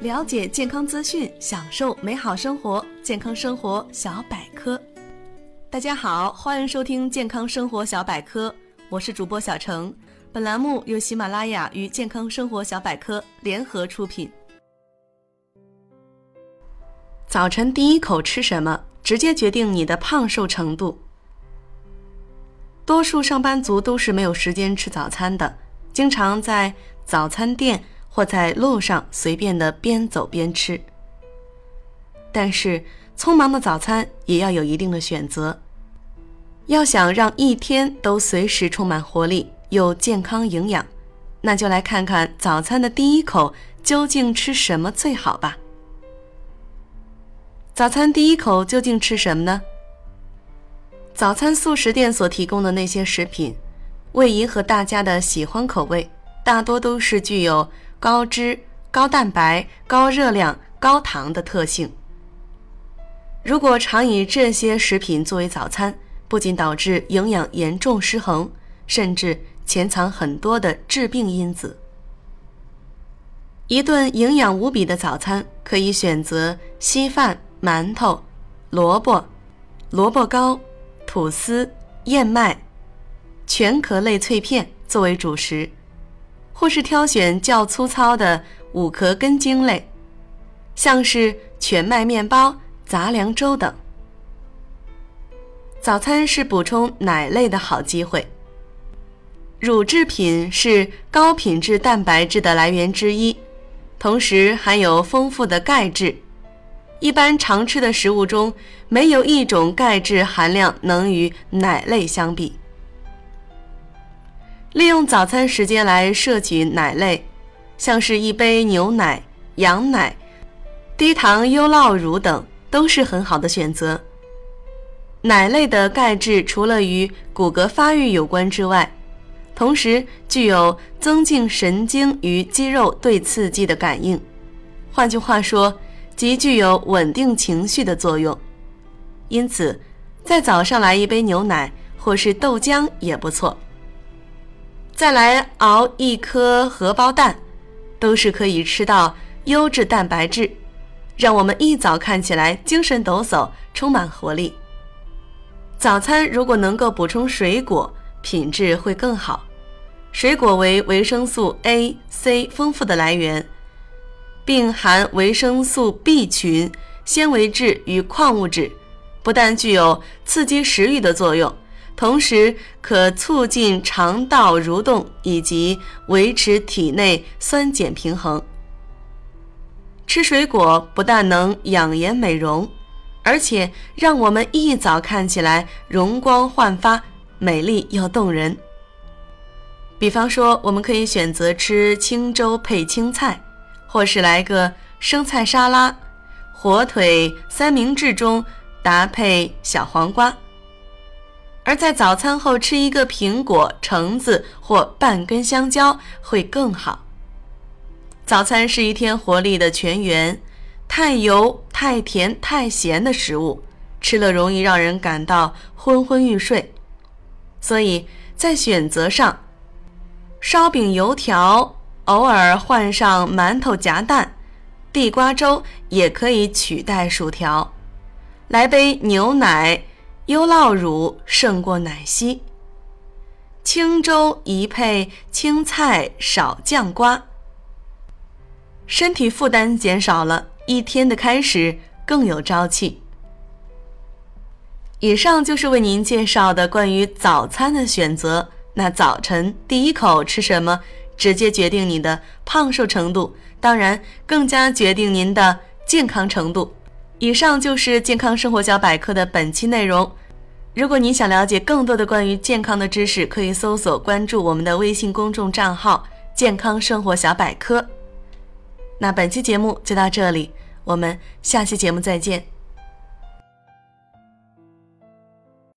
了解健康资讯，享受美好生活。健康生活小百科，大家好，欢迎收听健康生活小百科，我是主播小程。本栏目由喜马拉雅与健康生活小百科联合出品。早晨第一口吃什么，直接决定你的胖瘦程度。多数上班族都是没有时间吃早餐的，经常在早餐店。或在路上随便的边走边吃，但是匆忙的早餐也要有一定的选择。要想让一天都随时充满活力又健康营养，那就来看看早餐的第一口究竟吃什么最好吧。早餐第一口究竟吃什么呢？早餐速食店所提供的那些食品，为迎合大家的喜欢口味，大多都是具有。高脂、高蛋白、高热量、高糖的特性。如果常以这些食品作为早餐，不仅导致营养严重失衡，甚至潜藏很多的致病因子。一顿营养无比的早餐，可以选择稀饭、馒头、萝卜、萝卜糕、吐司、燕麦、全壳类脆片作为主食。或是挑选较粗糙的五壳根茎类，像是全麦面包、杂粮粥等。早餐是补充奶类的好机会。乳制品是高品质蛋白质的来源之一，同时含有丰富的钙质。一般常吃的食物中，没有一种钙质含量能与奶类相比。利用早餐时间来摄取奶类，像是一杯牛奶、羊奶、低糖优酪乳等，都是很好的选择。奶类的钙质除了与骨骼发育有关之外，同时具有增进神经与肌肉对刺激的感应，换句话说，极具有稳定情绪的作用。因此，在早上来一杯牛奶或是豆浆也不错。再来熬一颗荷包蛋，都是可以吃到优质蛋白质，让我们一早看起来精神抖擞，充满活力。早餐如果能够补充水果，品质会更好。水果为维生素 A、C 丰富的来源，并含维生素 B 群、纤维质与矿物质，不但具有刺激食欲的作用。同时可促进肠道蠕动以及维持体内酸碱平衡。吃水果不但能养颜美容，而且让我们一早看起来容光焕发、美丽又动人。比方说，我们可以选择吃清粥配青菜，或是来个生菜沙拉、火腿三明治中搭配小黄瓜。而在早餐后吃一个苹果、橙子或半根香蕉会更好。早餐是一天活力的泉源，太油、太甜、太咸的食物吃了容易让人感到昏昏欲睡，所以在选择上，烧饼、油条，偶尔换上馒头夹蛋，地瓜粥也可以取代薯条，来杯牛奶。优酪乳胜过奶昔，清粥宜配青菜少酱瓜，身体负担减少了，一天的开始更有朝气。以上就是为您介绍的关于早餐的选择。那早晨第一口吃什么，直接决定你的胖瘦程度，当然更加决定您的健康程度。以上就是健康生活小百科的本期内容。如果你想了解更多的关于健康的知识，可以搜索关注我们的微信公众账号“健康生活小百科”。那本期节目就到这里，我们下期节目再见。